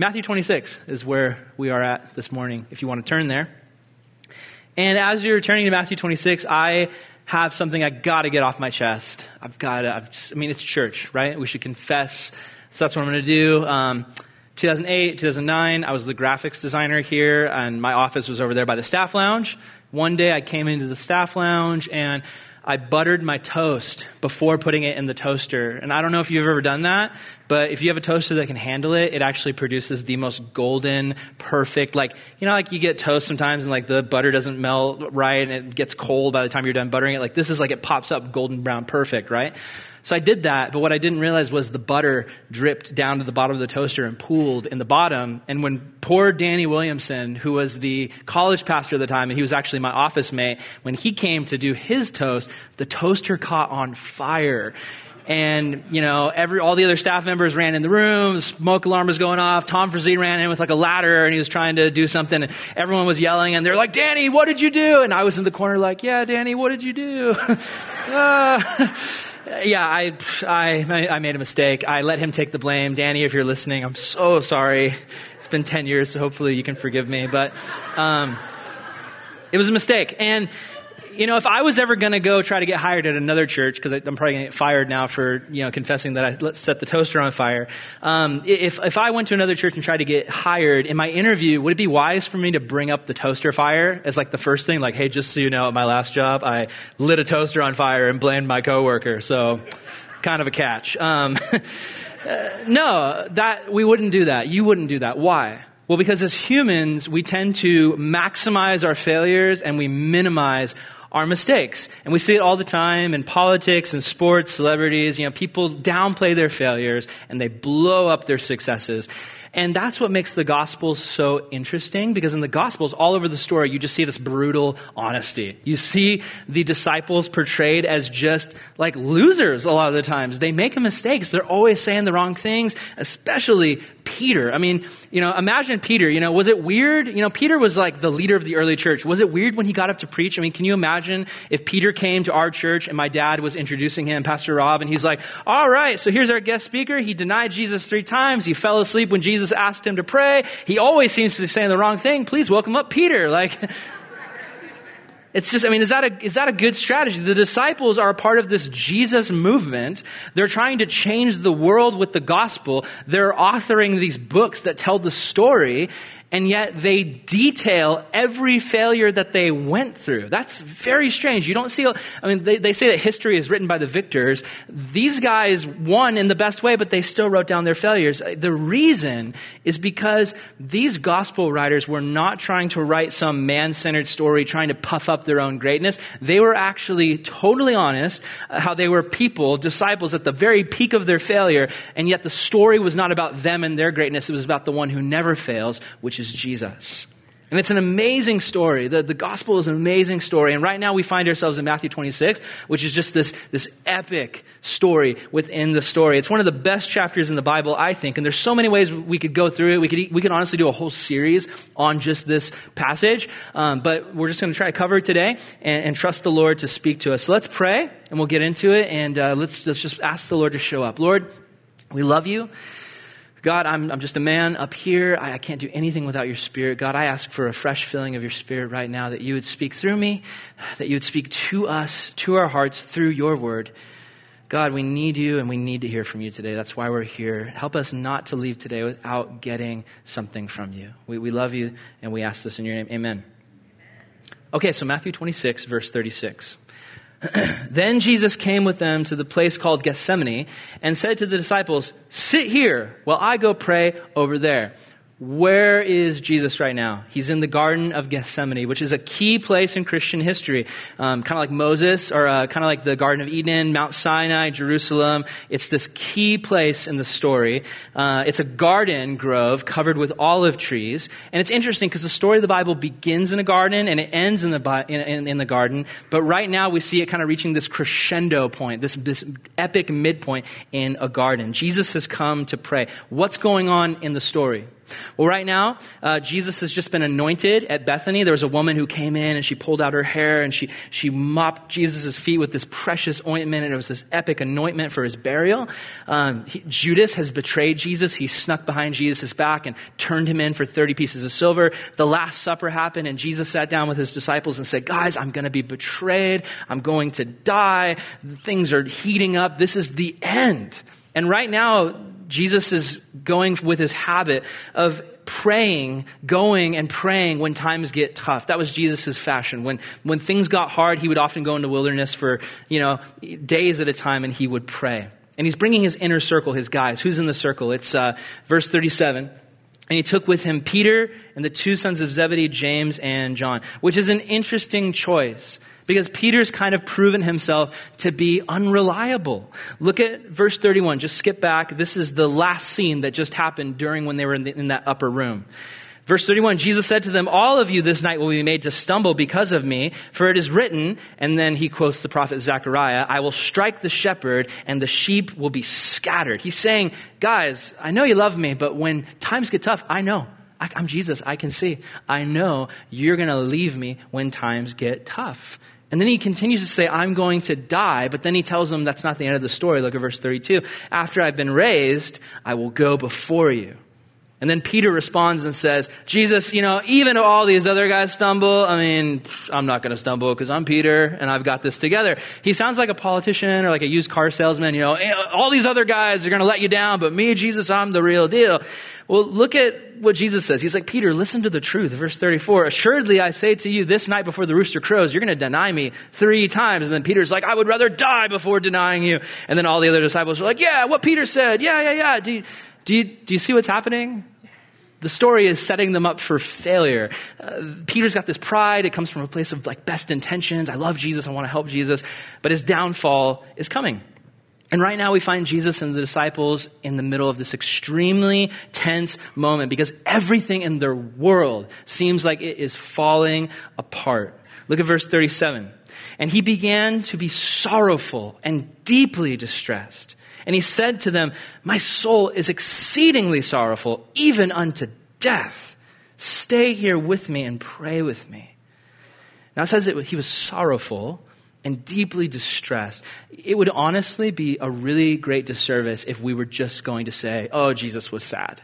Matthew 26 is where we are at this morning, if you want to turn there. And as you're turning to Matthew 26, I have something I got to get off my chest. I've got to, I've just, I mean, it's church, right? We should confess. So that's what I'm going to do. Um, 2008, 2009, I was the graphics designer here, and my office was over there by the staff lounge. One day I came into the staff lounge and I buttered my toast before putting it in the toaster. And I don't know if you've ever done that, but if you have a toaster that can handle it, it actually produces the most golden, perfect, like, you know, like you get toast sometimes and like the butter doesn't melt right and it gets cold by the time you're done buttering it. Like this is like it pops up golden brown perfect, right? So I did that, but what I didn't realize was the butter dripped down to the bottom of the toaster and pooled in the bottom. And when poor Danny Williamson, who was the college pastor at the time, and he was actually my office mate, when he came to do his toast, the toaster caught on fire. And you know every all the other staff members ran in the room smoke alarm was going off tom frazee ran in with like a ladder and he was trying to do something and everyone was yelling and they're like danny what did you do? And i was in the corner like yeah danny what did you do? Uh, yeah, I, I, I made a mistake. I let him take the blame. Danny, if you're listening, I'm so sorry. It's been 10 years, so hopefully you can forgive me. But um, it was a mistake. And you know, if I was ever going to go try to get hired at another church, because I'm probably going to get fired now for, you know, confessing that I set the toaster on fire. Um, if, if I went to another church and tried to get hired, in my interview, would it be wise for me to bring up the toaster fire as like the first thing? Like, hey, just so you know, at my last job, I lit a toaster on fire and blamed my coworker. So, kind of a catch. Um, uh, no, that, we wouldn't do that. You wouldn't do that. Why? Well, because as humans, we tend to maximize our failures and we minimize our mistakes. And we see it all the time in politics and sports, celebrities. You know, people downplay their failures and they blow up their successes. And that's what makes the gospel so interesting because in the gospels, all over the story, you just see this brutal honesty. You see the disciples portrayed as just like losers a lot of the times. They make mistakes. They're always saying the wrong things, especially Peter. I mean, you know, imagine Peter, you know, was it weird? You know, Peter was like the leader of the early church. Was it weird when he got up to preach? I mean, can you imagine if Peter came to our church and my dad was introducing him, Pastor Rob, and he's like, all right, so here's our guest speaker. He denied Jesus three times. He fell asleep when Jesus asked him to pray. He always seems to be saying the wrong thing. Please welcome up Peter. Like, it's just, I mean, is that, a, is that a good strategy? The disciples are a part of this Jesus movement. They're trying to change the world with the gospel. They're authoring these books that tell the story and yet they detail every failure that they went through. That's very strange. You don't see, I mean, they, they say that history is written by the victors. These guys won in the best way, but they still wrote down their failures. The reason is because these gospel writers were not trying to write some man centered story trying to puff up their own greatness. They were actually totally honest uh, how they were people, disciples at the very peak of their failure, and yet the story was not about them and their greatness. It was about the one who never fails, which is Jesus. And it's an amazing story. The, the gospel is an amazing story. And right now we find ourselves in Matthew 26, which is just this, this epic story within the story. It's one of the best chapters in the Bible, I think. And there's so many ways we could go through it. We could, we could honestly do a whole series on just this passage. Um, but we're just going to try to cover it today and, and, trust the Lord to speak to us. So let's pray and we'll get into it. And uh, let's, let's just ask the Lord to show up. Lord, we love you. God, I'm, I'm just a man up here. I, I, can't do anything without your spirit. God, I ask for a fresh filling of your spirit right now, that you would speak through me, that you would speak to us, to our hearts through your word. God, we need you and we need to hear from you today. That's why we're here. Help us not to leave today without getting something from you. We, we love you and we ask this in your name. Amen. Okay, so Matthew 26, verse 36. then Jesus came with them to the place called Gethsemane and said to the disciples, Sit here while I go pray over there. Where is Jesus right now? He's in the Garden of Gethsemane, which is a key place in Christian history. Um, kind of like Moses, or uh, kind of like the Garden of Eden, Mount Sinai, Jerusalem. It's this key place in the story. Uh, it's a garden grove covered with olive trees. And it's interesting because the story of the Bible begins in a garden and it ends in the, in, in, in the garden. But right now we see it kind of reaching this crescendo point, this, this epic midpoint in a garden. Jesus has come to pray. What's going on in the story? Well, right now, uh, Jesus has just been anointed at Bethany. There was a woman who came in and she pulled out her hair and she, she mopped Jesus' feet with this precious ointment, and it was this epic anointment for his burial. Um, he, Judas has betrayed Jesus. He snuck behind Jesus' back and turned him in for 30 pieces of silver. The Last Supper happened, and Jesus sat down with his disciples and said, Guys, I'm going to be betrayed. I'm going to die. Things are heating up. This is the end. And right now, Jesus is going with his habit of praying, going and praying when times get tough. That was Jesus' fashion. When, when things got hard, he would often go into wilderness for, you know, days at a time and he would pray. And he's bringing his inner circle, his guys. Who's in the circle? It's uh, verse 37. And he took with him Peter and the two sons of Zebedee, James and John, which is an interesting choice because Peter's kind of proven himself to be unreliable. Look at verse 31. Just skip back. This is the last scene that just happened during when they were in, the, in that upper room. Verse 31, Jesus said to them, All of you this night will be made to stumble because of me, for it is written, and then he quotes the prophet Zechariah, I will strike the shepherd, and the sheep will be scattered. He's saying, Guys, I know you love me, but when times get tough, I know. I, am Jesus. I can see. I know you're going to leave me when times get tough. And then he continues to say, I'm going to die, but then he tells them that's not the end of the story. Look at verse 32. After I've been raised, I will go before you. And then Peter responds and says, Jesus, you know, even if all these other guys stumble, I mean, I'm not going to stumble because I'm Peter and I've got this together. He sounds like a politician or like a used car salesman, you know, all these other guys are going to let you down, but me, Jesus, I'm the real deal. Well, look at what Jesus says. He's like, Peter, listen to the truth. Verse 34, assuredly I say to you, this night before the rooster crows, you're going to deny me three times. And then Peter's like, I would rather die before denying you. And then all the other disciples are like, yeah, what Peter said. Yeah, yeah, yeah. Do you, do you, do you see what's happening? The story is setting them up for failure. Uh, Peter's got this pride. It comes from a place of like best intentions. I love Jesus. I want to help Jesus. But his downfall is coming. And right now we find Jesus and the disciples in the middle of this extremely tense moment because everything in their world seems like it is falling apart. Look at verse 37. And he began to be sorrowful and deeply distressed. And he said to them, My soul is exceedingly sorrowful, even unto death. Stay here with me and pray with me. Now it says that he was sorrowful and deeply distressed. It would honestly be a really great disservice if we were just going to say, oh, Jesus was sad.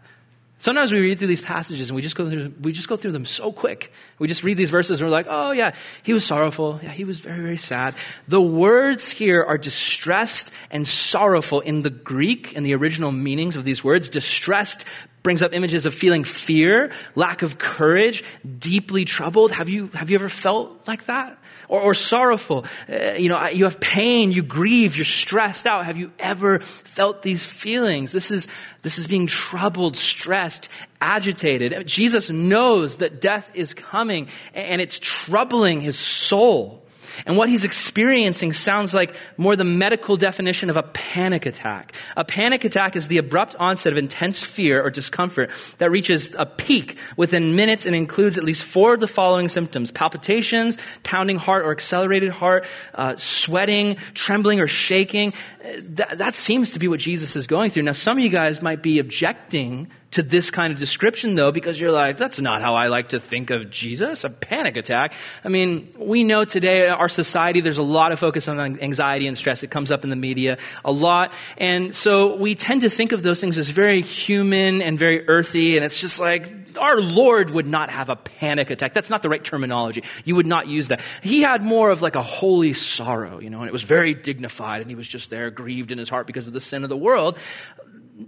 Sometimes we read through these passages and we just go through, we just go through them so quick. We just read these verses and we're like, oh yeah, he was sorrowful. Yeah, he was very, very sad. The words here are distressed and sorrowful in the Greek and the original meanings of these words. Distressed brings up images of feeling fear, lack of courage, deeply troubled. Have you, have you ever felt like that? or, or sorrowful. Uh, you know, you have pain, you grieve, you're stressed out. Have you ever felt these feelings? This is, this is being troubled, stressed, agitated. Jesus knows that death is coming and it's troubling his soul. And what he's experiencing sounds like more the medical definition of a panic attack. A panic attack is the abrupt onset of intense fear or discomfort that reaches a peak within minutes and includes at least four of the following symptoms palpitations, pounding heart or accelerated heart, uh, sweating, trembling or shaking. That, that seems to be what Jesus is going through. Now, some of you guys might be objecting to this kind of description, though, because you're like, that's not how I like to think of Jesus, a panic attack. I mean, we know today, our society, there's a lot of focus on anxiety and stress. It comes up in the media a lot. And so we tend to think of those things as very human and very earthy, and it's just like, our Lord would not have a panic attack. That's not the right terminology. You would not use that. He had more of like a holy sorrow, you know, and it was very dignified, and he was just there grieved in his heart because of the sin of the world.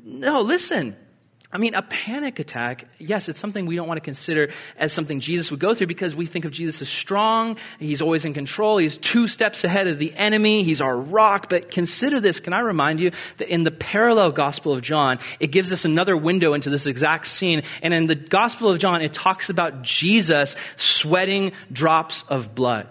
No, listen. I mean, a panic attack, yes, it's something we don't want to consider as something Jesus would go through because we think of Jesus as strong. He's always in control. He's two steps ahead of the enemy. He's our rock. But consider this. Can I remind you that in the parallel Gospel of John, it gives us another window into this exact scene. And in the Gospel of John, it talks about Jesus sweating drops of blood.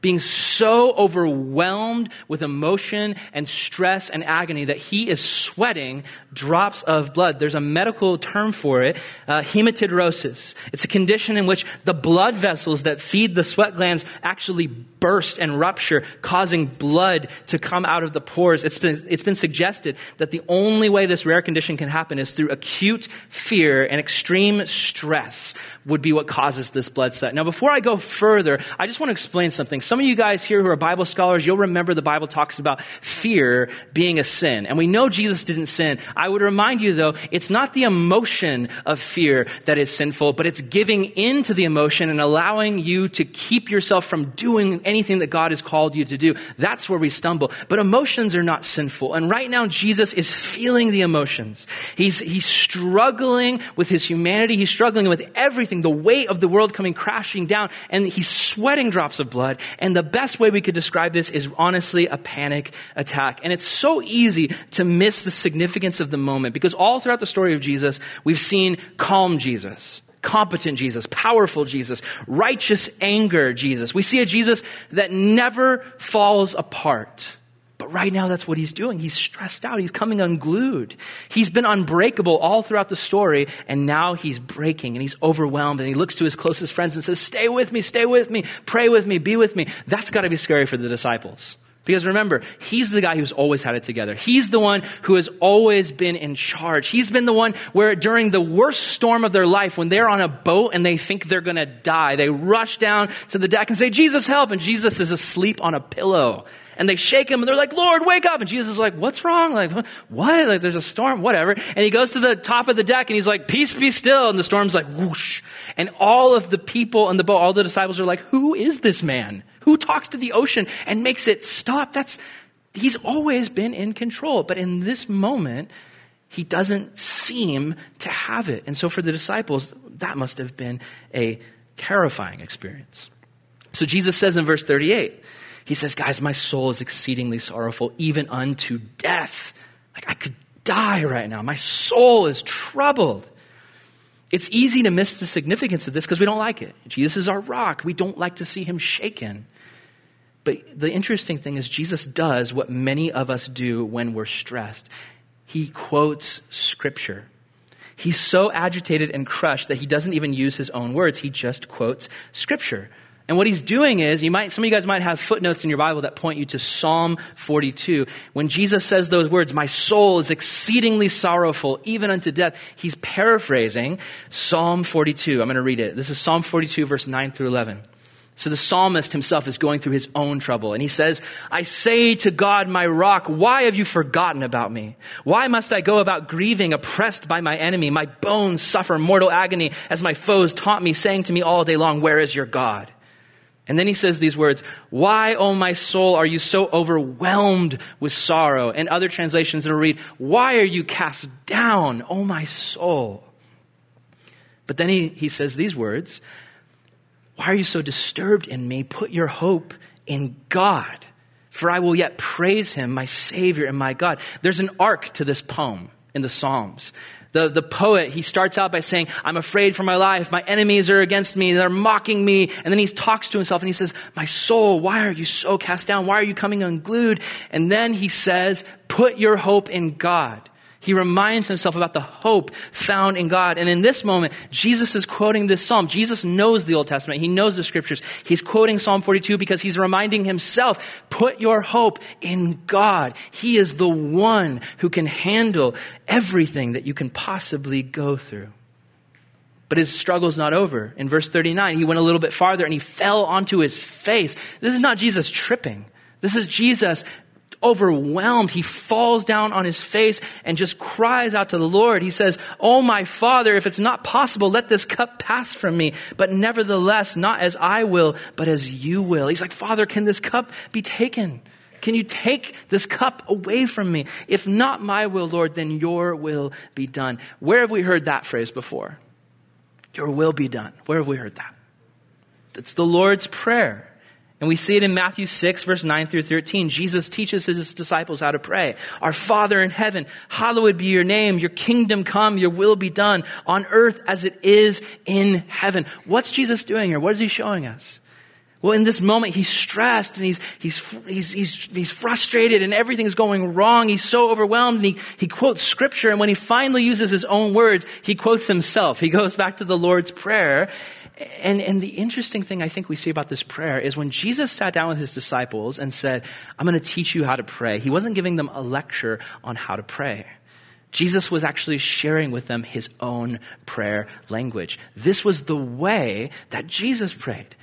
Being so overwhelmed with emotion and stress and agony that he is sweating drops of blood. There's a medical term for it, uh, hematidrosis. It's a condition in which the blood vessels that feed the sweat glands actually burst and rupture, causing blood to come out of the pores. It's been, it's been suggested that the only way this rare condition can happen is through acute fear and extreme stress would be what causes this blood sweat. Now, before I go further, I just want to explain something. Some of you guys here who are Bible scholars, you'll remember the Bible talks about fear being a sin. And we know Jesus didn't sin. I would remind you though, it's not the emotion of fear that is sinful, but it's giving in to the emotion and allowing you to keep yourself from doing anything that God has called you to do. That's where we stumble. But emotions are not sinful. And right now, Jesus is feeling the emotions. He's, he's struggling with his humanity. He's struggling with everything, the weight of the world coming crashing down, and he's sweating drops of blood. And the best way we could describe this is honestly a panic attack. And it's so easy to miss the significance of the moment because all throughout the story of Jesus, we've seen calm Jesus competent Jesus, powerful Jesus, righteous anger Jesus. We see a Jesus that never falls apart. But right now, that's what he's doing. He's stressed out. He's coming unglued. He's been unbreakable all throughout the story, and now he's breaking and he's overwhelmed. And he looks to his closest friends and says, Stay with me, stay with me, pray with me, be with me. That's got to be scary for the disciples. Because remember, he's the guy who's always had it together. He's the one who has always been in charge. He's been the one where during the worst storm of their life, when they're on a boat and they think they're going to die, they rush down to the deck and say, Jesus, help. And Jesus is asleep on a pillow. And they shake him and they're like, Lord, wake up. And Jesus is like, what's wrong? Like, what? Like, there's a storm, whatever. And he goes to the top of the deck and he's like, peace be still. And the storm's like, whoosh. And all of the people on the boat, all the disciples are like, who is this man? Who talks to the ocean and makes it stop? That's, he's always been in control. But in this moment, he doesn't seem to have it. And so for the disciples, that must have been a terrifying experience. So Jesus says in verse 38, he says, Guys, my soul is exceedingly sorrowful, even unto death. Like I could die right now. My soul is troubled. It's easy to miss the significance of this because we don't like it. Jesus is our rock. We don't like to see him shaken. But the interesting thing is, Jesus does what many of us do when we're stressed. He quotes scripture. He's so agitated and crushed that he doesn't even use his own words. He just quotes scripture. And what he's doing is, you might, some of you guys might have footnotes in your Bible that point you to Psalm 42. When Jesus says those words, my soul is exceedingly sorrowful, even unto death, he's paraphrasing Psalm 42. I'm going to read it. This is Psalm 42, verse 9 through 11. So the psalmist himself is going through his own trouble. And he says, I say to God, my rock, why have you forgotten about me? Why must I go about grieving, oppressed by my enemy? My bones suffer mortal agony as my foes taunt me, saying to me all day long, where is your God? And then he says these words, Why, O my soul, are you so overwhelmed with sorrow? And other translations that'll read, Why are you cast down, O my soul? But then he, he says these words, why are you so disturbed in me? Put your hope in God, for I will yet praise him, my Savior and my God. There's an arc to this poem in the Psalms. The, the poet, he starts out by saying, I'm afraid for my life. My enemies are against me. They're mocking me. And then he talks to himself and he says, My soul, why are you so cast down? Why are you coming unglued? And then he says, Put your hope in God. He reminds himself about the hope found in God. And in this moment, Jesus is quoting this psalm. Jesus knows the Old Testament. He knows the scriptures. He's quoting Psalm 42 because he's reminding himself, put your hope in God. He is the one who can handle everything that you can possibly go through. But his struggle's not over. In verse 39, he went a little bit farther and he fell onto his face. This is not Jesus tripping. This is Jesus overwhelmed. He falls down on his face and just cries out to the Lord. He says, Oh, my Father, if it's not possible, let this cup pass from me. But nevertheless, not as I will, but as you will. He's like, Father, can this cup be taken? Can you take this cup away from me? If not my will, Lord, then your will be done. Where have we heard that phrase before? Your will be done. Where have we heard that? It's the Lord's Prayer. And we see it in Matthew 6, verse 9 through 13. Jesus teaches his disciples how to pray. Our Father in heaven, hallowed be your name. Your kingdom come, your will be done on earth as it is in heaven. What's Jesus doing here? What is he showing us? Well, in this moment, he's stressed and he's, he's, he's, he's, he's frustrated and everything's going wrong. He's so overwhelmed and he, he quotes scripture. And when he finally uses his own words, he quotes himself. He goes back to the Lord's Prayer. And, and the interesting thing I think we see about this prayer is when Jesus sat down with his disciples and said, I'm going to teach you how to pray, he wasn't giving them a lecture on how to pray. Jesus was actually sharing with them his own prayer language. This was the way that Jesus prayed.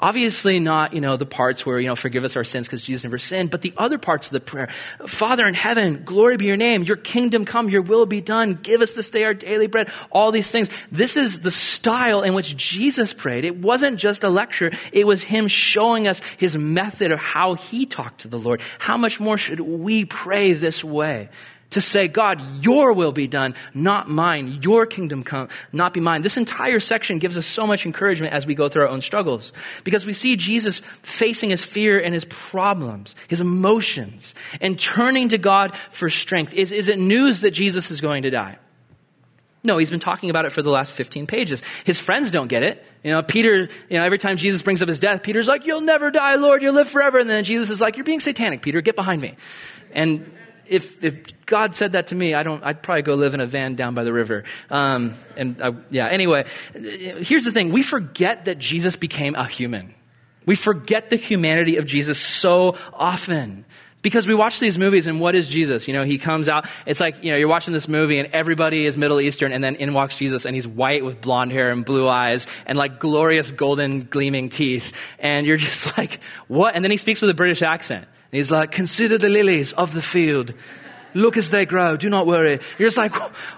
Obviously, not, you know, the parts where, you know, forgive us our sins because Jesus never sinned, but the other parts of the prayer. Father in heaven, glory be your name. Your kingdom come, your will be done. Give us this day our daily bread. All these things. This is the style in which Jesus prayed. It wasn't just a lecture. It was him showing us his method of how he talked to the Lord. How much more should we pray this way? To say, God, your will be done, not mine. Your kingdom come, not be mine. This entire section gives us so much encouragement as we go through our own struggles because we see Jesus facing his fear and his problems, his emotions, and turning to God for strength. Is, is it news that Jesus is going to die? No, he's been talking about it for the last 15 pages. His friends don't get it. You know, Peter, you know, every time Jesus brings up his death, Peter's like, You'll never die, Lord, you'll live forever. And then Jesus is like, You're being satanic, Peter, get behind me. And if, if God said that to me, I don't, I'd probably go live in a van down by the river. Um, and I, yeah, anyway, here's the thing. We forget that Jesus became a human. We forget the humanity of Jesus so often. Because we watch these movies and what is Jesus? You know, he comes out, it's like, you know, you're watching this movie and everybody is Middle Eastern and then in walks Jesus and he's white with blonde hair and blue eyes and like glorious golden gleaming teeth. And you're just like, what? And then he speaks with a British accent. He's like, consider the lilies of the field. Look as they grow. Do not worry. You're just like,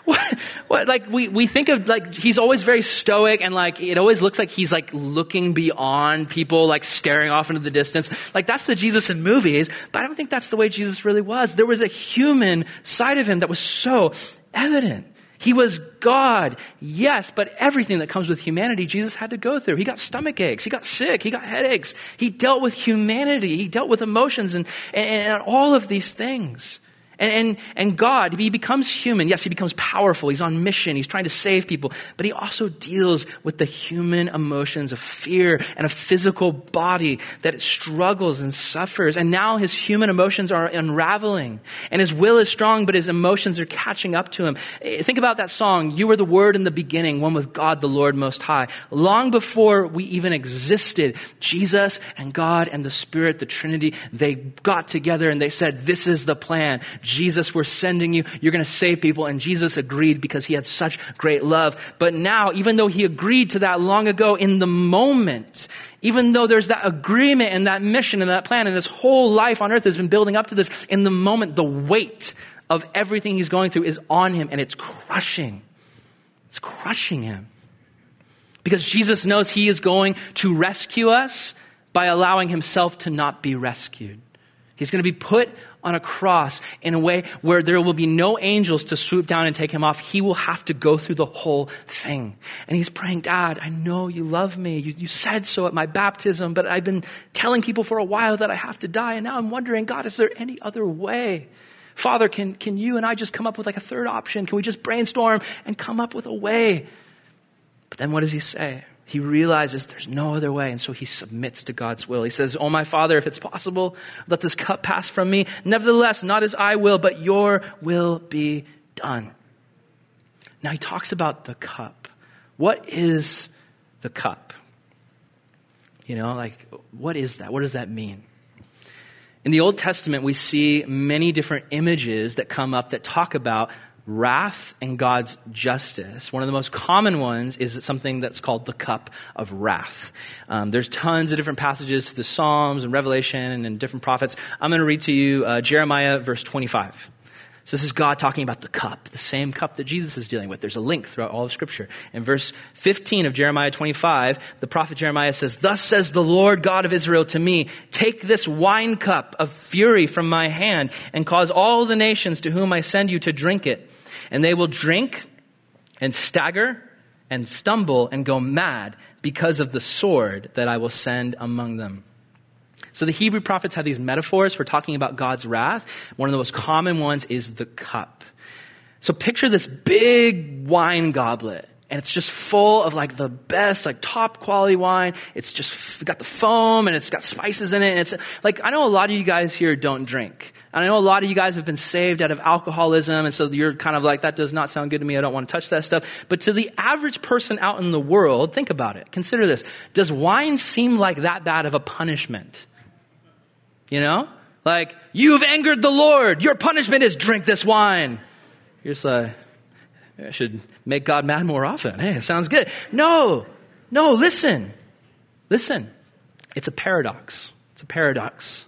what? what? Like, we, we think of, like, he's always very stoic and, like, it always looks like he's, like, looking beyond people, like, staring off into the distance. Like, that's the Jesus in movies, but I don't think that's the way Jesus really was. There was a human side of him that was so evident. He was God, yes, but everything that comes with humanity, Jesus had to go through. He got stomach aches, he got sick, he got headaches. He dealt with humanity, he dealt with emotions and, and, and all of these things. And, and, and God, he becomes human. Yes, he becomes powerful. He's on mission. He's trying to save people. But he also deals with the human emotions of fear and a physical body that struggles and suffers. And now his human emotions are unraveling. And his will is strong, but his emotions are catching up to him. Eh, think about that song, You Were the Word in the Beginning, one with God the Lord Most High. Long before we even existed, Jesus and God and the Spirit, the Trinity, they got together and they said, This is the plan. Jesus, we're sending you. You're going to save people. And Jesus agreed because he had such great love. But now, even though he agreed to that long ago, in the moment, even though there's that agreement and that mission and that plan and this whole life on earth has been building up to this, in the moment, the weight of everything he's going through is on him and it's crushing. It's crushing him. Because Jesus knows he is going to rescue us by allowing himself to not be rescued. He's going to be put on a cross in a way where there will be no angels to swoop down and take him off. He will have to go through the whole thing. And he's praying, Dad, I know you love me. You, you said so at my baptism, but I've been telling people for a while that I have to die. And now I'm wondering, God, is there any other way? Father, can, can you and I just come up with like a third option? Can we just brainstorm and come up with a way? But then what does he say? He realizes there's no other way, and so he submits to God's will. He says, Oh, my Father, if it's possible, let this cup pass from me. Nevertheless, not as I will, but your will be done. Now he talks about the cup. What is the cup? You know, like, what is that? What does that mean? In the Old Testament, we see many different images that come up that talk about wrath and God's justice. One of the most common ones is something that's called the cup of wrath. Um, there's tons of different passages through the Psalms and Revelation and different prophets. I'm going to read to you uh, Jeremiah verse 25. So this is God talking about the cup, the same cup that Jesus is dealing with. There's a link throughout all of Scripture. In verse 15 of Jeremiah 25, the prophet Jeremiah says, Thus says the Lord God of Israel to me, Take this wine cup of fury from my hand and cause all the nations to whom I send you to drink it and they will drink and stagger and stumble and go mad because of the sword that I will send among them. So the Hebrew prophets have these metaphors for talking about God's wrath. One of the most common ones is the cup. So picture this big wine goblet and it's just full of like the best, like top quality wine. It's just got the foam and it's got spices in it. And it's like, I know a lot of you guys here don't drink. And I know a lot of you guys have been saved out of alcoholism. And so you're kind of like, that does not sound good to me. I don't want to touch that stuff. But to the average person out in the world, think about it. Consider this. Does wine seem like that bad of a punishment? You know? Like, you've angered the Lord. Your punishment is drink this wine. You're just like, I should make God mad more often. Hey, it sounds good. No, no, listen. Listen. It's a paradox. It's a paradox.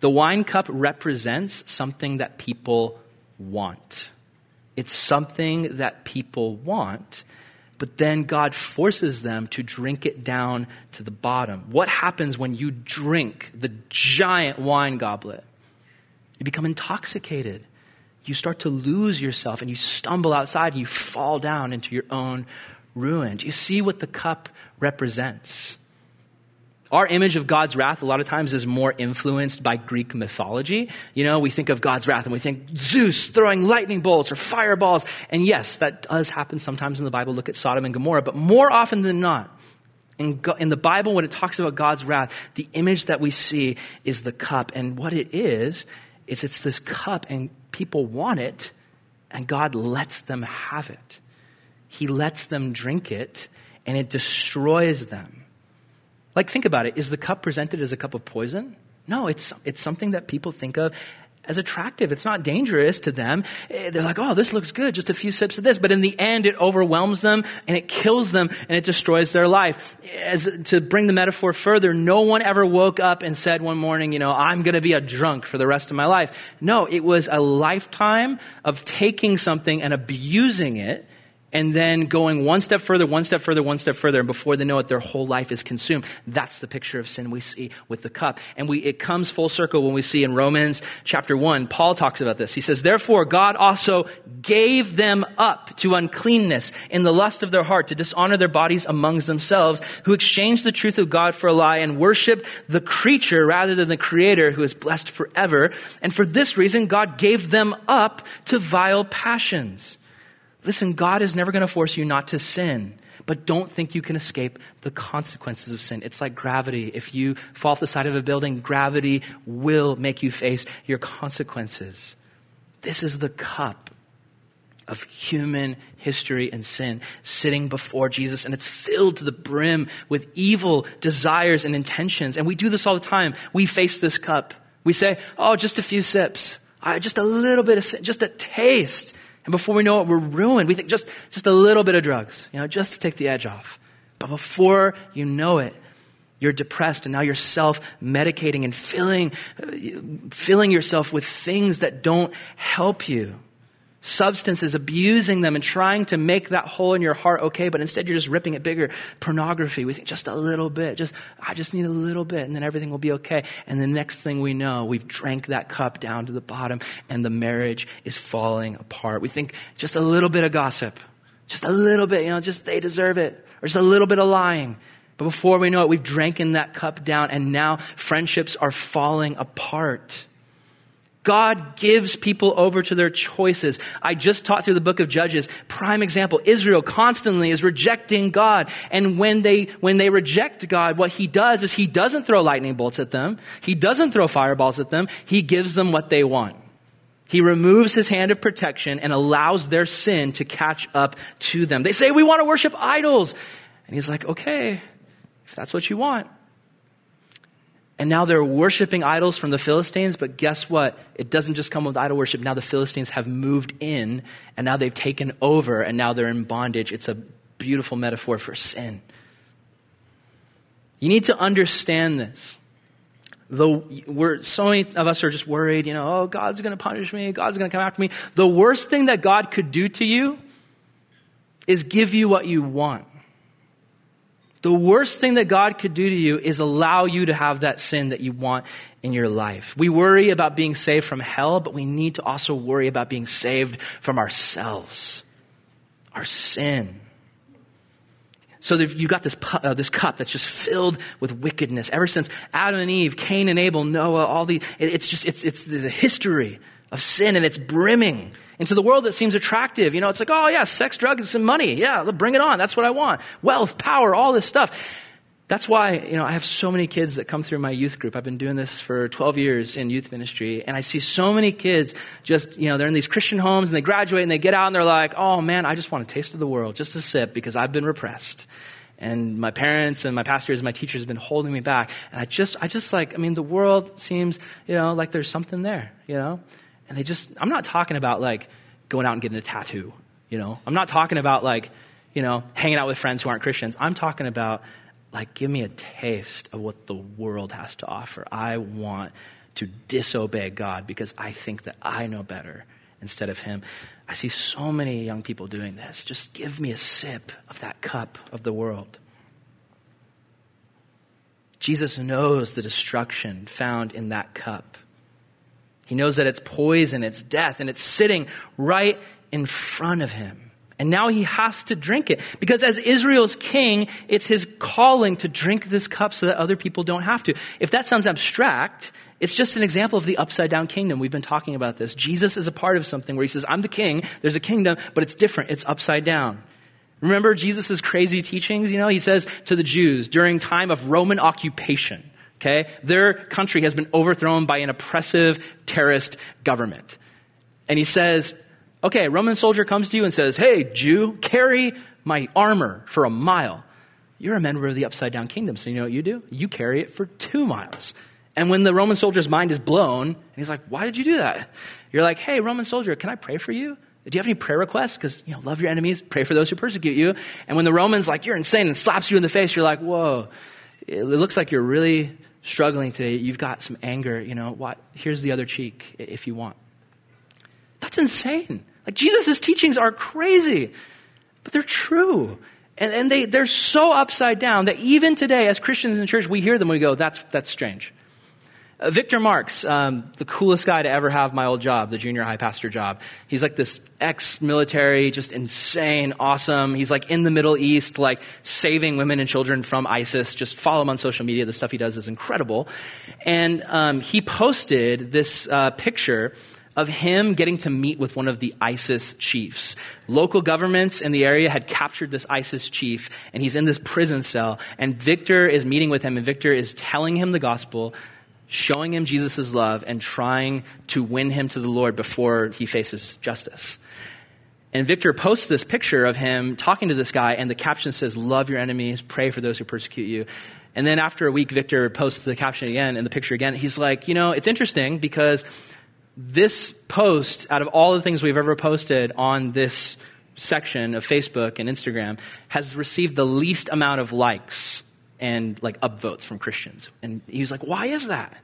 The wine cup represents something that people want. It's something that people want, but then God forces them to drink it down to the bottom. What happens when you drink the giant wine goblet? You become intoxicated you start to lose yourself and you stumble outside and you fall down into your own ruin. Do you see what the cup represents? Our image of God's wrath a lot of times is more influenced by Greek mythology. You know, we think of God's wrath and we think Zeus throwing lightning bolts or fireballs. And yes, that does happen sometimes in the Bible. Look at Sodom and Gomorrah. But more often than not, in, in the Bible, when it talks about God's wrath, the image that we see is the cup. And what it is, is it's this cup and people want it and God lets them have it. He lets them drink it and it destroys them. Like, think about it. Is the cup presented as a cup of poison? No, it's, it's something that people think of as attractive. It's not dangerous to them. Eh, they're like, oh, this looks good, just a few sips of this. But in the end, it overwhelms them and it kills them and it destroys their life. As to bring the metaphor further, no one ever woke up and said one morning, you know, I'm going to be a drunk for the rest of my life. No, it was a lifetime of taking something and abusing it and then going one step further, one step further, one step further, and before they know it, their whole life is consumed. That's the picture of sin we see with the cup. And we, it comes full circle when we see in Romans chapter 1, Paul talks about this. He says, Therefore, God also gave them up to uncleanness in the lust of their heart to dishonor their bodies amongst themselves, who exchanged the truth of God for a lie and worshiped the creature rather than the creator who is blessed forever. And for this reason, God gave them up to vile passions. Listen, God is never going to force you not to sin, but don't think you can escape the consequences of sin. It's like gravity. If you fall off the side of a building, gravity will make you face your consequences. This is the cup of human history and sin sitting before Jesus, and it's filled to the brim with evil desires and intentions. And we do this all the time. We face this cup. We say, Oh, just a few sips. just a little bit of sin, just a taste. And before we know it, we're ruined. We think just, just a little bit of drugs, you know, just to take the edge off. But before you know it, you're depressed and now you're self medicating and filling, uh, filling yourself with things that don't help you substances, abusing them, and trying to make that hole in your heart okay, but instead you're just ripping it bigger. Pornography, we think just a little bit, just, I just need a little bit, and then everything will be okay. And the next thing we know, we've drank that cup down to the bottom, and the marriage is falling apart. We think just a little bit of gossip, just a little bit, you know, just they deserve it, or just a little bit of lying. But before we know it, we've drank in that cup down, and now friendships are falling apart. God gives people over to their choices. I just taught through the book of Judges. Prime example, Israel constantly is rejecting God. And when they, when they reject God, what he does is he doesn't throw lightning bolts at them. He doesn't throw fireballs at them. He gives them what they want. He removes his hand of protection and allows their sin to catch up to them. They say, we want to worship idols. And he's like, okay, if that's what you want, and now they're worshiping idols from the Philistines, but guess what? It doesn't just come with idol worship. Now the Philistines have moved in, and now they've taken over, and now they're in bondage. It's a beautiful metaphor for sin. You need to understand this. Though we're, so many of us are just worried, you know, oh, God's going to punish me, God's going to come after me. The worst thing that God could do to you is give you what you want. The worst thing that God could do to you is allow you to have that sin that you want in your life. We worry about being saved from hell, but we need to also worry about being saved from ourselves, our sin. So you've got this, uh, this cup that's just filled with wickedness. Ever since Adam and Eve, Cain and Abel, Noah, all the, it's just, it's, it's the history of sin and it's brimming into the world that seems attractive. You know, it's like, oh yeah, sex, drugs, and money. Yeah, bring it on. That's what I want. Wealth, power, all this stuff. That's why, you know, I have so many kids that come through my youth group. I've been doing this for 12 years in youth ministry, and I see so many kids just, you know, they're in these Christian homes and they graduate and they get out and they're like, oh man, I just want a taste of the world, just a sip because I've been repressed. And my parents and my pastors and my teachers have been holding me back. And I just, I just like, I mean, the world seems, you know, like there's something there, you know? And they just, I'm not talking about like going out and getting a tattoo, you know? I'm not talking about like, you know, hanging out with friends who aren't Christians. I'm talking about like, give me a taste of what the world has to offer. I want to disobey God because I think that I know better instead of Him. I see so many young people doing this. Just give me a sip of that cup of the world. Jesus knows the destruction found in that cup. He knows that it's poison, it's death, and it's sitting right in front of him. And now he has to drink it. Because as Israel's king, it's his calling to drink this cup so that other people don't have to. If that sounds abstract, it's just an example of the upside down kingdom. We've been talking about this. Jesus is a part of something where he says, I'm the king, there's a kingdom, but it's different. It's upside down. Remember Jesus' crazy teachings? You know, he says to the Jews during time of Roman occupation, okay, their country has been overthrown by an oppressive terrorist government. And he says, Okay, a Roman soldier comes to you and says, Hey, Jew, carry my armor for a mile. You're a member of the upside down kingdom, so you know what you do? You carry it for two miles. And when the Roman soldier's mind is blown, and he's like, Why did you do that? You're like, Hey, Roman soldier, can I pray for you? Do you have any prayer requests? Because, you know, love your enemies, pray for those who persecute you. And when the Roman's like, You're insane, and slaps you in the face, you're like, Whoa, it looks like you're really struggling today. You've got some anger, you know, what? Here's the other cheek if you want. That's insane. Like Jesus' teachings are crazy, but they're true. And, and they, they're so upside down that even today, as Christians in church, we hear them and we go, that's, that's strange. Uh, Victor Marx, um, the coolest guy to ever have my old job, the junior high pastor job. He's like this ex military, just insane, awesome. He's like in the Middle East, like saving women and children from ISIS. Just follow him on social media. The stuff he does is incredible. And um, he posted this uh, picture of him getting to meet with one of the ISIS chiefs. Local governments in the area had captured this ISIS chief, and he's in this prison cell. And Victor is meeting with him, and Victor is telling him the gospel, showing him Jesus' love, and trying to win him to the Lord before he faces justice. And Victor posts this picture of him talking to this guy, and the caption says, Love your enemies, pray for those who persecute you. And then after a week, Victor posts the caption again and the picture again. He's like, You know, it's interesting because this post, out of all the things we've ever posted on this section of Facebook and Instagram, has received the least amount of likes and like upvotes from Christians. And he was like, why is that?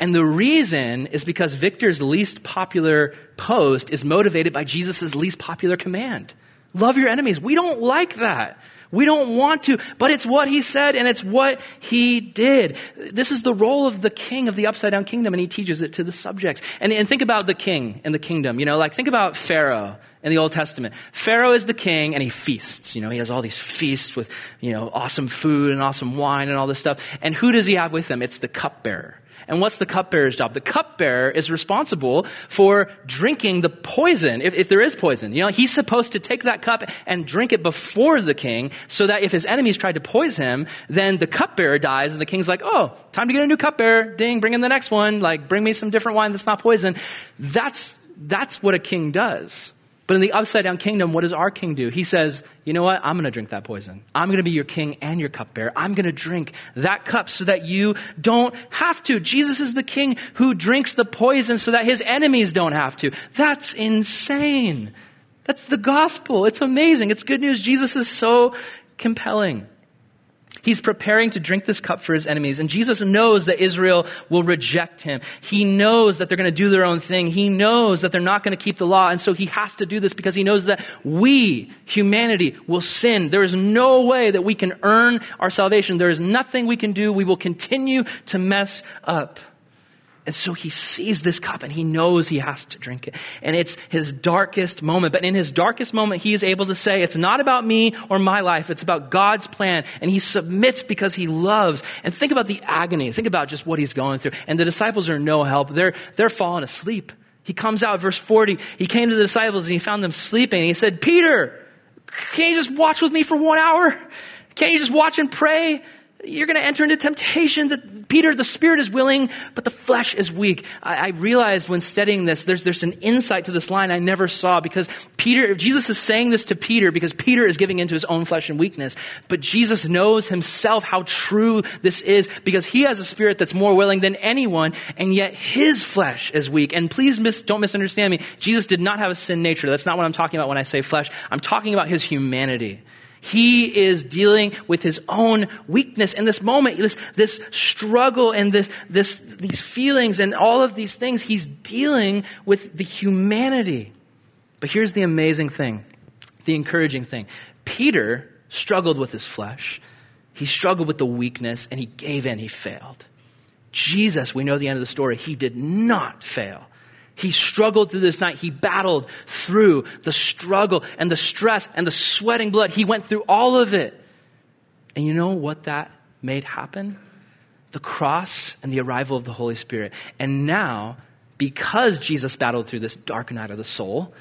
And the reason is because Victor's least popular post is motivated by Jesus' least popular command. Love your enemies. We don't like that. We don't want to, but it's what he said and it's what he did. This is the role of the king of the upside down kingdom and he teaches it to the subjects. And, and think about the king and the kingdom, you know, like think about Pharaoh in the Old Testament. Pharaoh is the king and he feasts, you know, he has all these feasts with, you know, awesome food and awesome wine and all this stuff. And who does he have with him? It's the cupbearer. And what's the cupbearer's job? The cupbearer is responsible for drinking the poison, if, if, there is poison. You know, he's supposed to take that cup and drink it before the king so that if his enemies tried to poison him, then the cupbearer dies and the king's like, oh, time to get a new cupbearer. Ding, bring in the next one. Like, bring me some different wine that's not poison. That's, that's what a king does. But in the upside down kingdom, what does our king do? He says, You know what? I'm going to drink that poison. I'm going to be your king and your cupbearer. I'm going to drink that cup so that you don't have to. Jesus is the king who drinks the poison so that his enemies don't have to. That's insane. That's the gospel. It's amazing. It's good news. Jesus is so compelling. He's preparing to drink this cup for his enemies. And Jesus knows that Israel will reject him. He knows that they're going to do their own thing. He knows that they're not going to keep the law. And so he has to do this because he knows that we, humanity, will sin. There is no way that we can earn our salvation. There is nothing we can do. We will continue to mess up. And so he sees this cup and he knows he has to drink it. And it's his darkest moment. But in his darkest moment, he is able to say, it's not about me or my life. It's about God's plan. And he submits because he loves. And think about the agony. Think about just what he's going through. And the disciples are no help. They're, they're falling asleep. He comes out, verse 40. He came to the disciples and he found them sleeping. He said, Peter, can't you just watch with me for one hour? Can't you just watch and pray? You're going to enter into temptation. That Peter, the spirit is willing, but the flesh is weak. I, I, realized when studying this, there's, there's an insight to this line I never saw because Peter, Jesus is saying this to Peter because Peter is giving into his own flesh and weakness. But Jesus knows himself how true this is because he has a spirit that's more willing than anyone, and yet his flesh is weak. And please mis- don't misunderstand me. Jesus did not have a sin nature. That's not what I'm talking about when I say flesh. I'm talking about his humanity. He is dealing with his own weakness in this moment, this, this struggle and this, this, these feelings and all of these things. He's dealing with the humanity. But here's the amazing thing, the encouraging thing. Peter struggled with his flesh. He struggled with the weakness and he gave in. He failed. Jesus, we know the end of the story, he did not fail. He struggled through this night. He battled through the struggle and the stress and the sweating blood. He went through all of it. And you know what that made happen? The cross and the arrival of the Holy Spirit. And now, because Jesus battled through this dark night of the soul,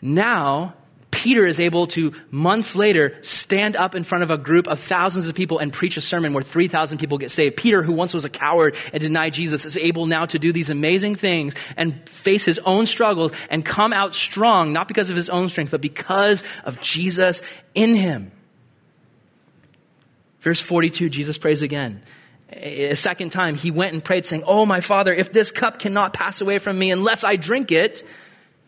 now Peter is able to, months later, stand up in front of a group of thousands of people and preach a sermon where 3,000 people get saved. Peter, who once was a coward and denied Jesus, is able now to do these amazing things and face his own struggles and come out strong, not because of his own strength, but because of Jesus in him. Verse 42, Jesus prays again. A second time, he went and prayed, saying, Oh, my Father, if this cup cannot pass away from me unless I drink it,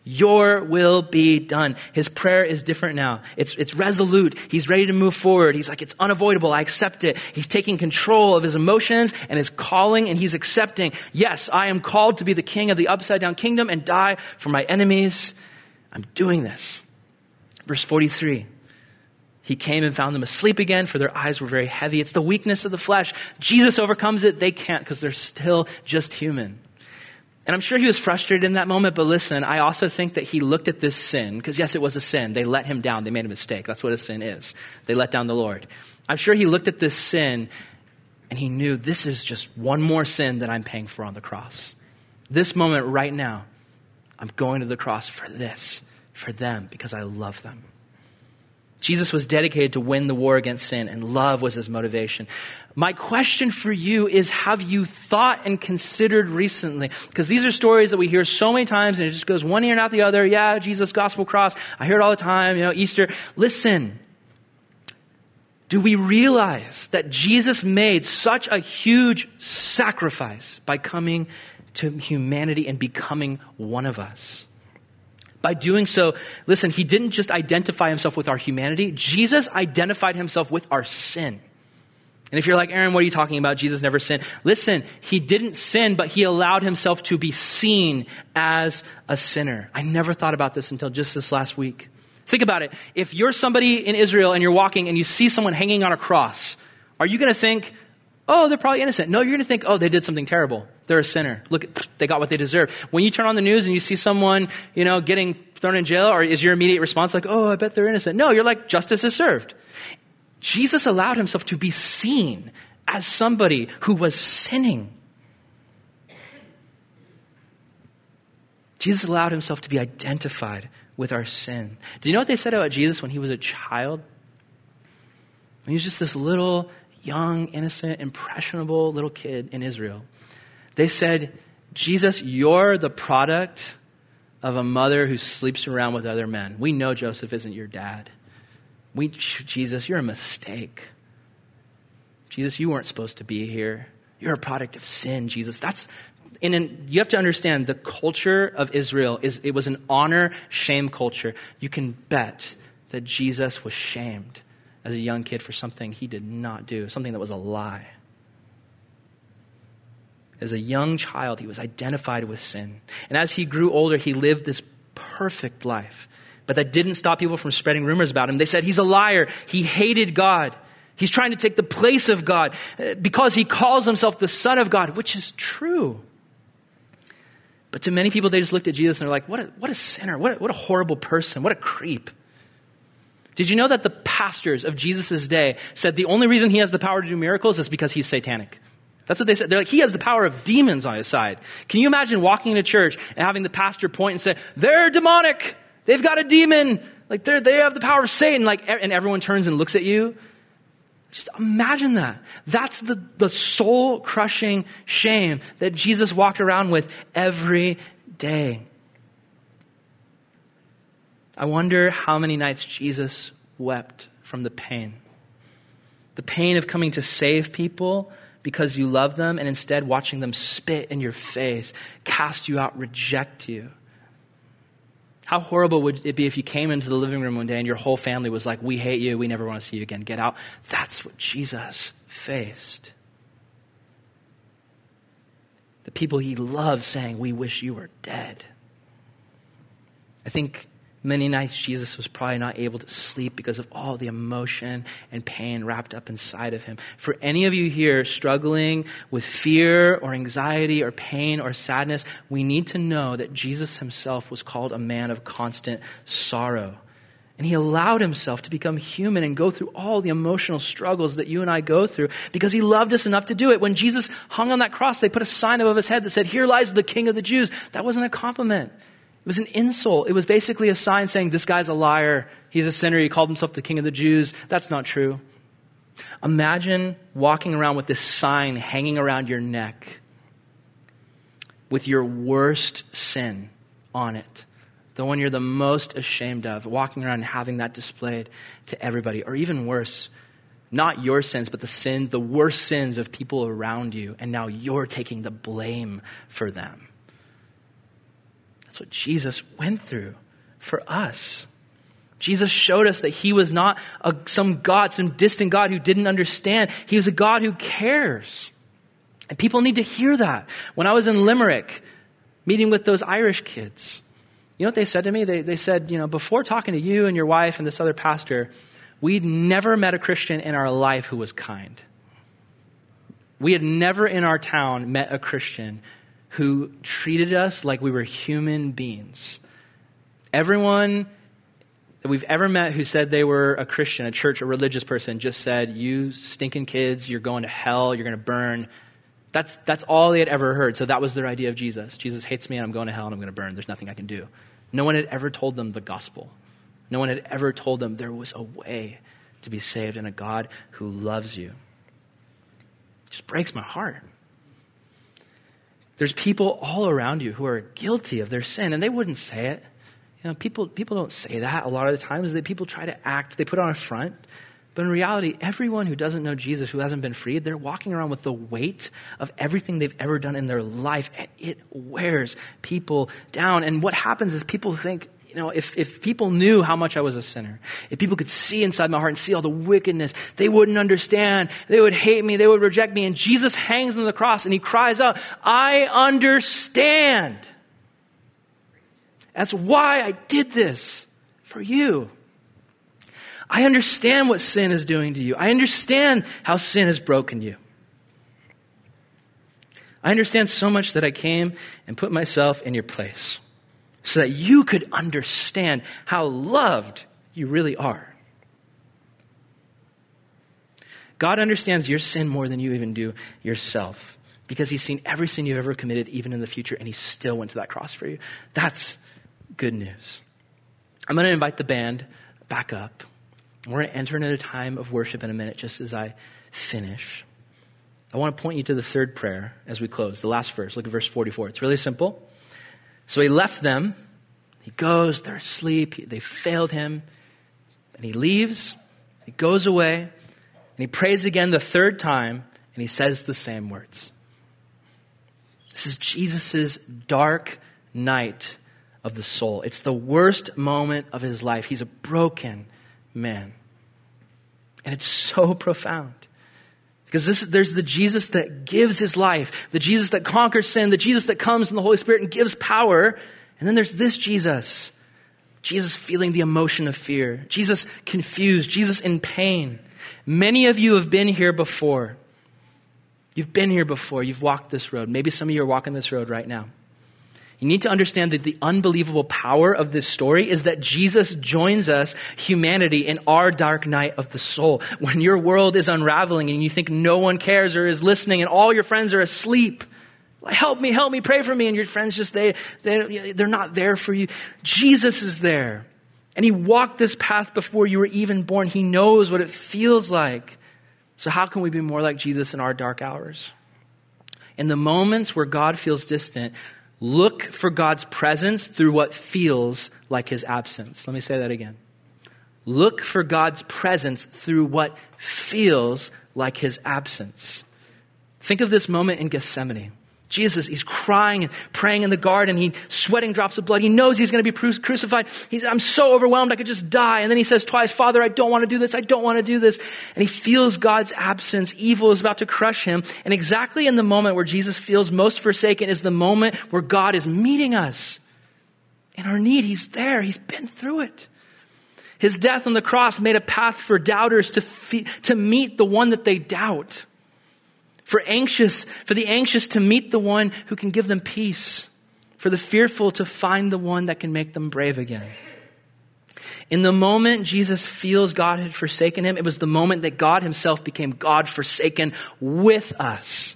your will be done. His prayer is different now. It's, it's resolute. He's ready to move forward. He's like, it's unavoidable. I accept it. He's taking control of his emotions and his calling and he's accepting, yes, I am called to be the king of the upside down kingdom and die for my enemies. I'm doing this. Verse 43. He came and found them asleep again, for their eyes were very heavy. It's the weakness of the flesh. Jesus overcomes it. They can't because they're still just human. And I'm sure he was frustrated in that moment, but listen, I also think that he looked at this sin, because yes, it was a sin. They let him down. They made a mistake. That's what a sin is. They let down the Lord. I'm sure he looked at this sin and he knew this is just one more sin that I'm paying for on the cross. This moment right now, I'm going to the cross for this, for them, because I love them. Jesus was dedicated to win the war against sin, and love was his motivation. My question for you is Have you thought and considered recently? Because these are stories that we hear so many times, and it just goes one ear and out the other. Yeah, Jesus, gospel cross. I hear it all the time, you know, Easter. Listen. Do we realize that Jesus made such a huge sacrifice by coming to humanity and becoming one of us? By doing so, listen, he didn't just identify himself with our humanity, Jesus identified himself with our sin. And if you're like, Aaron, what are you talking about? Jesus never sinned. Listen, he didn't sin, but he allowed himself to be seen as a sinner. I never thought about this until just this last week. Think about it. If you're somebody in Israel and you're walking and you see someone hanging on a cross, are you going to think, oh, they're probably innocent? No, you're going to think, oh, they did something terrible. They're a sinner. Look, they got what they deserve. When you turn on the news and you see someone, you know, getting thrown in jail, or is your immediate response like, oh, I bet they're innocent? No, you're like, justice is served. Jesus allowed himself to be seen as somebody who was sinning. Jesus allowed himself to be identified with our sin. Do you know what they said about Jesus when he was a child? He was just this little, young, innocent, impressionable little kid in Israel. They said, Jesus, you're the product of a mother who sleeps around with other men. We know Joseph isn't your dad. We, Jesus, you're a mistake. Jesus, you weren't supposed to be here. You're a product of sin, Jesus. That's, and in, you have to understand the culture of Israel is it was an honor shame culture. You can bet that Jesus was shamed as a young kid for something he did not do, something that was a lie. As a young child, he was identified with sin. And as he grew older, he lived this perfect life. But that didn't stop people from spreading rumors about him. They said he's a liar. He hated God. He's trying to take the place of God uh, because he calls himself the Son of God, which is true. But to many people, they just looked at Jesus and they're like, what a, what a sinner. What a, what a horrible person. What a creep. Did you know that the pastors of Jesus' day said the only reason he has the power to do miracles is because he's satanic? That's what they said. They're like, he has the power of demons on his side. Can you imagine walking into church and having the pastor point and say, they're demonic. They've got a demon. Like they they have the power of Satan. Like, and everyone turns and looks at you. Just imagine that. That's the, the soul crushing shame that Jesus walked around with every day. I wonder how many nights Jesus wept from the pain. The pain of coming to save people because you love them and instead watching them spit in your face, cast you out, reject you. How horrible would it be if you came into the living room one day and your whole family was like, We hate you, we never want to see you again, get out? That's what Jesus faced. The people he loved saying, We wish you were dead. I think Many nights, Jesus was probably not able to sleep because of all the emotion and pain wrapped up inside of him. For any of you here struggling with fear or anxiety or pain or sadness, we need to know that Jesus himself was called a man of constant sorrow. And he allowed himself to become human and go through all the emotional struggles that you and I go through because he loved us enough to do it. When Jesus hung on that cross, they put a sign above his head that said, Here lies the King of the Jews. That wasn't a compliment. It was an insult. It was basically a sign saying, This guy's a liar. He's a sinner. He called himself the king of the Jews. That's not true. Imagine walking around with this sign hanging around your neck with your worst sin on it, the one you're the most ashamed of, walking around and having that displayed to everybody. Or even worse, not your sins, but the sin, the worst sins of people around you, and now you're taking the blame for them. That's what Jesus went through for us. Jesus showed us that he was not a, some God, some distant God who didn't understand. He was a God who cares. And people need to hear that. When I was in Limerick, meeting with those Irish kids, you know what they said to me? They, they said, you know, before talking to you and your wife and this other pastor, we'd never met a Christian in our life who was kind. We had never in our town met a Christian who treated us like we were human beings. Everyone that we've ever met who said they were a Christian, a church, a religious person, just said, You stinking kids, you're going to hell, you're going to burn. That's, that's all they had ever heard. So that was their idea of Jesus. Jesus hates me and I'm going to hell and I'm going to burn. There's nothing I can do. No one had ever told them the gospel. No one had ever told them there was a way to be saved and a God who loves you. It just breaks my heart. There's people all around you who are guilty of their sin, and they wouldn't say it. You know, people, people don't say that a lot of the times. That people try to act, they put on a front. But in reality, everyone who doesn't know Jesus, who hasn't been freed, they're walking around with the weight of everything they've ever done in their life, and it wears people down. And what happens is people think, you know, if, if people knew how much I was a sinner, if people could see inside my heart and see all the wickedness, they wouldn't understand. They would hate me. They would reject me. And Jesus hangs on the cross and he cries out, I understand. That's why I did this for you. I understand what sin is doing to you. I understand how sin has broken you. I understand so much that I came and put myself in your place so that you could understand how loved you really are. God understands your sin more than you even do yourself because he's seen every sin you've ever committed, even in the future, and he still went to that cross for you. That's good news. I'm going to invite the band back up. We're going to enter into a time of worship in a minute, just as I finish. I want to point you to the third prayer as we close, the last verse. Look at verse 44. It's really simple. So he left them. He goes, they're asleep. They failed him. And he leaves. He goes away. And he prays again the third time. And he says the same words. This is Jesus' dark night of the soul. It's the worst moment of his life. He's a broken man. And it's so profound. Because this, there's the Jesus that gives his life, the Jesus that conquers sin, the Jesus that comes in the Holy Spirit and gives power. And then there's this Jesus. Jesus feeling the emotion of fear. Jesus confused. Jesus in pain. Many of you have been here before. You've been here before. You've walked this road. Maybe some of you are walking this road right now. You need to understand that the unbelievable power of this story is that Jesus joins us, humanity, in our dark night of the soul. When your world is unraveling and you think no one cares or is listening and all your friends are asleep, help me, help me, pray for me, and your friends just, they, they, they're not there for you. Jesus is there. And he walked this path before you were even born. He knows what it feels like. So, how can we be more like Jesus in our dark hours? In the moments where God feels distant, Look for God's presence through what feels like his absence. Let me say that again. Look for God's presence through what feels like his absence. Think of this moment in Gethsemane. Jesus, he's crying and praying in the garden. He's sweating drops of blood. He knows he's going to be crucified. He's, I'm so overwhelmed, I could just die. And then he says twice, Father, I don't want to do this. I don't want to do this. And he feels God's absence. Evil is about to crush him. And exactly in the moment where Jesus feels most forsaken is the moment where God is meeting us. In our need, he's there. He's been through it. His death on the cross made a path for doubters to, fe- to meet the one that they doubt for anxious, for the anxious to meet the one who can give them peace, for the fearful to find the one that can make them brave again. In the moment Jesus feels God had forsaken him, it was the moment that God himself became God forsaken with us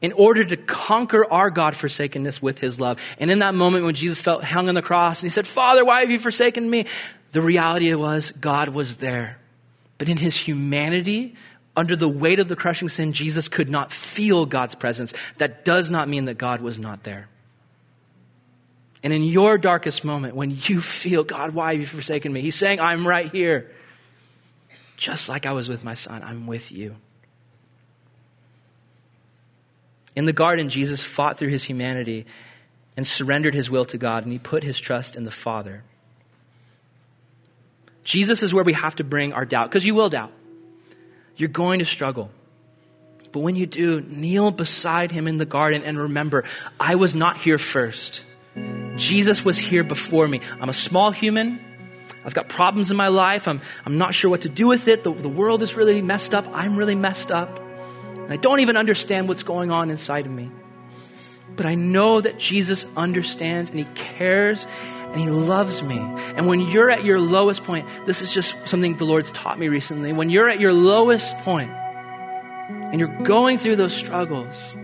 in order to conquer our God forsakenness with his love. And in that moment when Jesus felt hung on the cross and he said, Father, why have you forsaken me? The reality was God was there. But in his humanity, under the weight of the crushing sin, Jesus could not feel God's presence. That does not mean that God was not there. And in your darkest moment, when you feel, God, why have you forsaken me? He's saying, I'm right here. Just like I was with my son, I'm with you. In the garden, Jesus fought through his humanity and surrendered his will to God, and he put his trust in the Father. Jesus is where we have to bring our doubt, because you will doubt. You're going to struggle. But when you do, kneel beside him in the garden and remember, I was not here first. Jesus was here before me. I'm a small human. I've got problems in my life. I'm, I'm not sure what to do with it. The, the world is really messed up. I'm really messed up. And I don't even understand what's going on inside of me. But I know that Jesus understands and he cares and He loves me. And when you're at your lowest point, this is just something the Lord's taught me recently. When you're at your lowest point and you're going through those struggles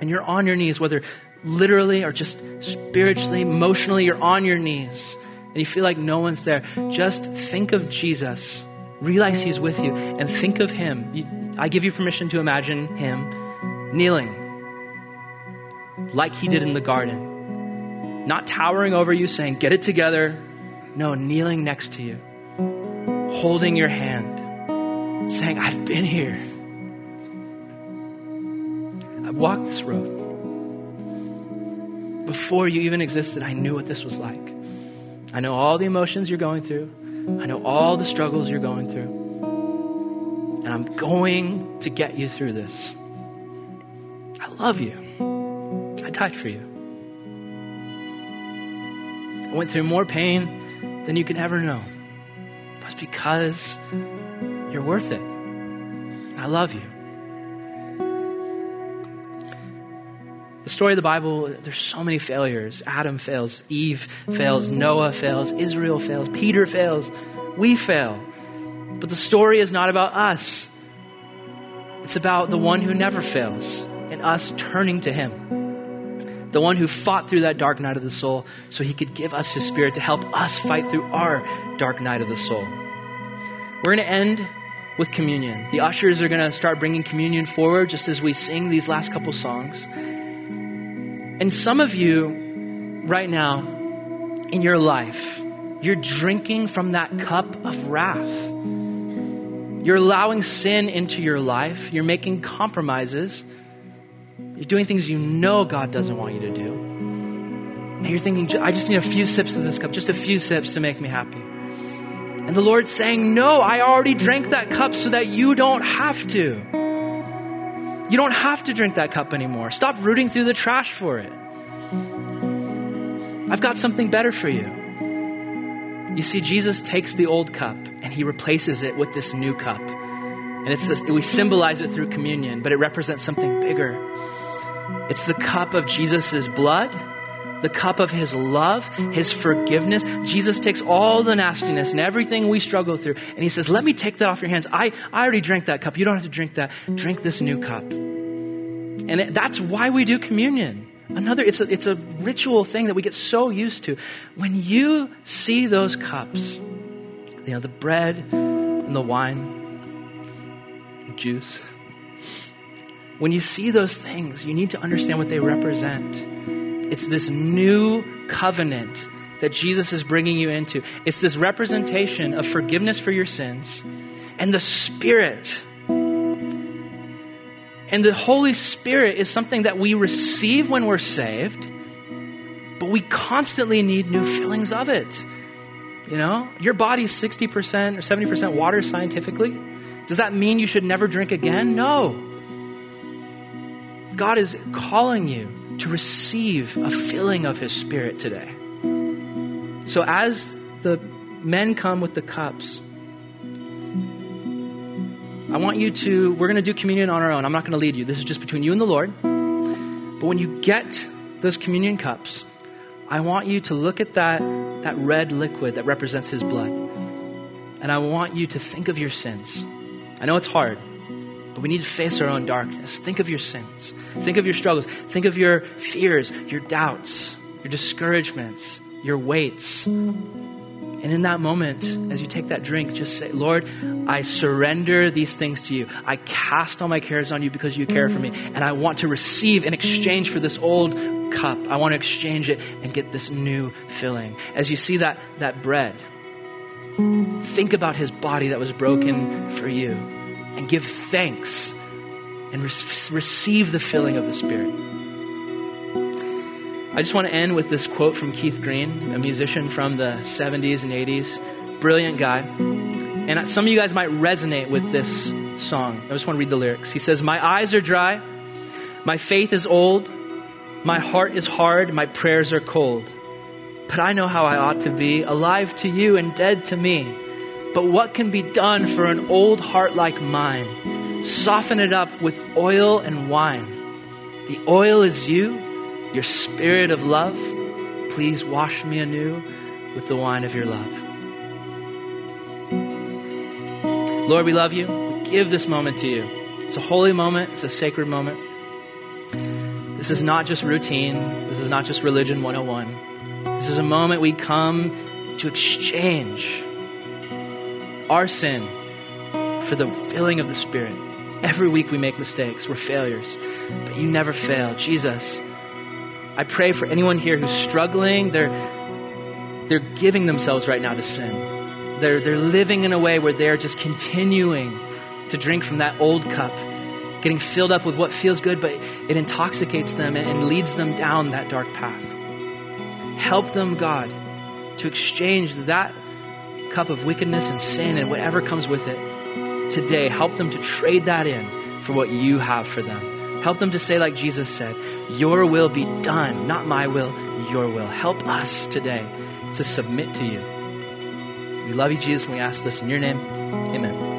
and you're on your knees, whether literally or just spiritually, emotionally, you're on your knees and you feel like no one's there, just think of Jesus. Realize He's with you and think of Him. I give you permission to imagine Him kneeling like He did in the garden not towering over you saying, get it together. No, kneeling next to you, holding your hand, saying, I've been here. I've walked this road. Before you even existed, I knew what this was like. I know all the emotions you're going through. I know all the struggles you're going through. And I'm going to get you through this. I love you. I died for you. Went through more pain than you could ever know. But it's because you're worth it. I love you. The story of the Bible, there's so many failures. Adam fails, Eve fails, Noah fails, Israel fails, Peter fails, we fail. But the story is not about us. It's about the one who never fails and us turning to him the one who fought through that dark night of the soul so he could give us his spirit to help us fight through our dark night of the soul. We're going to end with communion. The ushers are going to start bringing communion forward just as we sing these last couple songs. And some of you right now in your life, you're drinking from that cup of wrath. You're allowing sin into your life. You're making compromises you're doing things you know God doesn't want you to do. And you're thinking, I just need a few sips of this cup, just a few sips to make me happy. And the Lord's saying, No, I already drank that cup so that you don't have to. You don't have to drink that cup anymore. Stop rooting through the trash for it. I've got something better for you. You see, Jesus takes the old cup and he replaces it with this new cup. And it's just, we symbolize it through communion, but it represents something bigger. It's the cup of Jesus' blood the cup of his love, his forgiveness. Jesus takes all the nastiness and everything we struggle through, and he says, Let me take that off your hands. I, I already drank that cup. You don't have to drink that. Drink this new cup. And it, that's why we do communion. Another, it's a, it's a ritual thing that we get so used to. When you see those cups, you know, the bread and the wine, the juice, when you see those things, you need to understand what they represent. It's this new covenant that Jesus is bringing you into. It's this representation of forgiveness for your sins and the Spirit and the Holy Spirit is something that we receive when we're saved, but we constantly need new fillings of it. You know, your body's 60% or 70% water scientifically. Does that mean you should never drink again? No. God is calling you to receive a filling of His Spirit today. So as the men come with the cups, I want you to, we're going to do communion on our own. I'm not going to lead you. This is just between you and the Lord. But when you get those communion cups, I want you to look at that, that red liquid that represents His blood. And I want you to think of your sins. I know it's hard, but we need to face our own darkness. Think of your sins. Think of your struggles. Think of your fears, your doubts, your discouragements, your weights. And in that moment, as you take that drink, just say, Lord, I surrender these things to you. I cast all my cares on you because you care for me. And I want to receive in exchange for this old cup. I want to exchange it and get this new filling. As you see that, that bread, think about his body that was broken for you and give thanks and re- receive the filling of the Spirit. I just want to end with this quote from Keith Green, a musician from the 70s and 80s. Brilliant guy. And some of you guys might resonate with this song. I just want to read the lyrics. He says, My eyes are dry, my faith is old, my heart is hard, my prayers are cold. But I know how I ought to be, alive to you and dead to me. But what can be done for an old heart like mine? Soften it up with oil and wine. The oil is you, your spirit of love, please wash me anew with the wine of your love. Lord, we love you. We give this moment to you. It's a holy moment, it's a sacred moment. This is not just routine, this is not just religion 101. This is a moment we come to exchange our sin for the filling of the Spirit. Every week we make mistakes, we're failures, but you never fail. Jesus, I pray for anyone here who's struggling. They're, they're giving themselves right now to sin. They're, they're living in a way where they're just continuing to drink from that old cup, getting filled up with what feels good, but it intoxicates them and, and leads them down that dark path. Help them, God, to exchange that cup of wickedness and sin and whatever comes with it today. Help them to trade that in for what you have for them. Help them to say, like Jesus said, Your will be done, not my will, your will. Help us today to submit to you. We love you, Jesus, and we ask this in your name. Amen.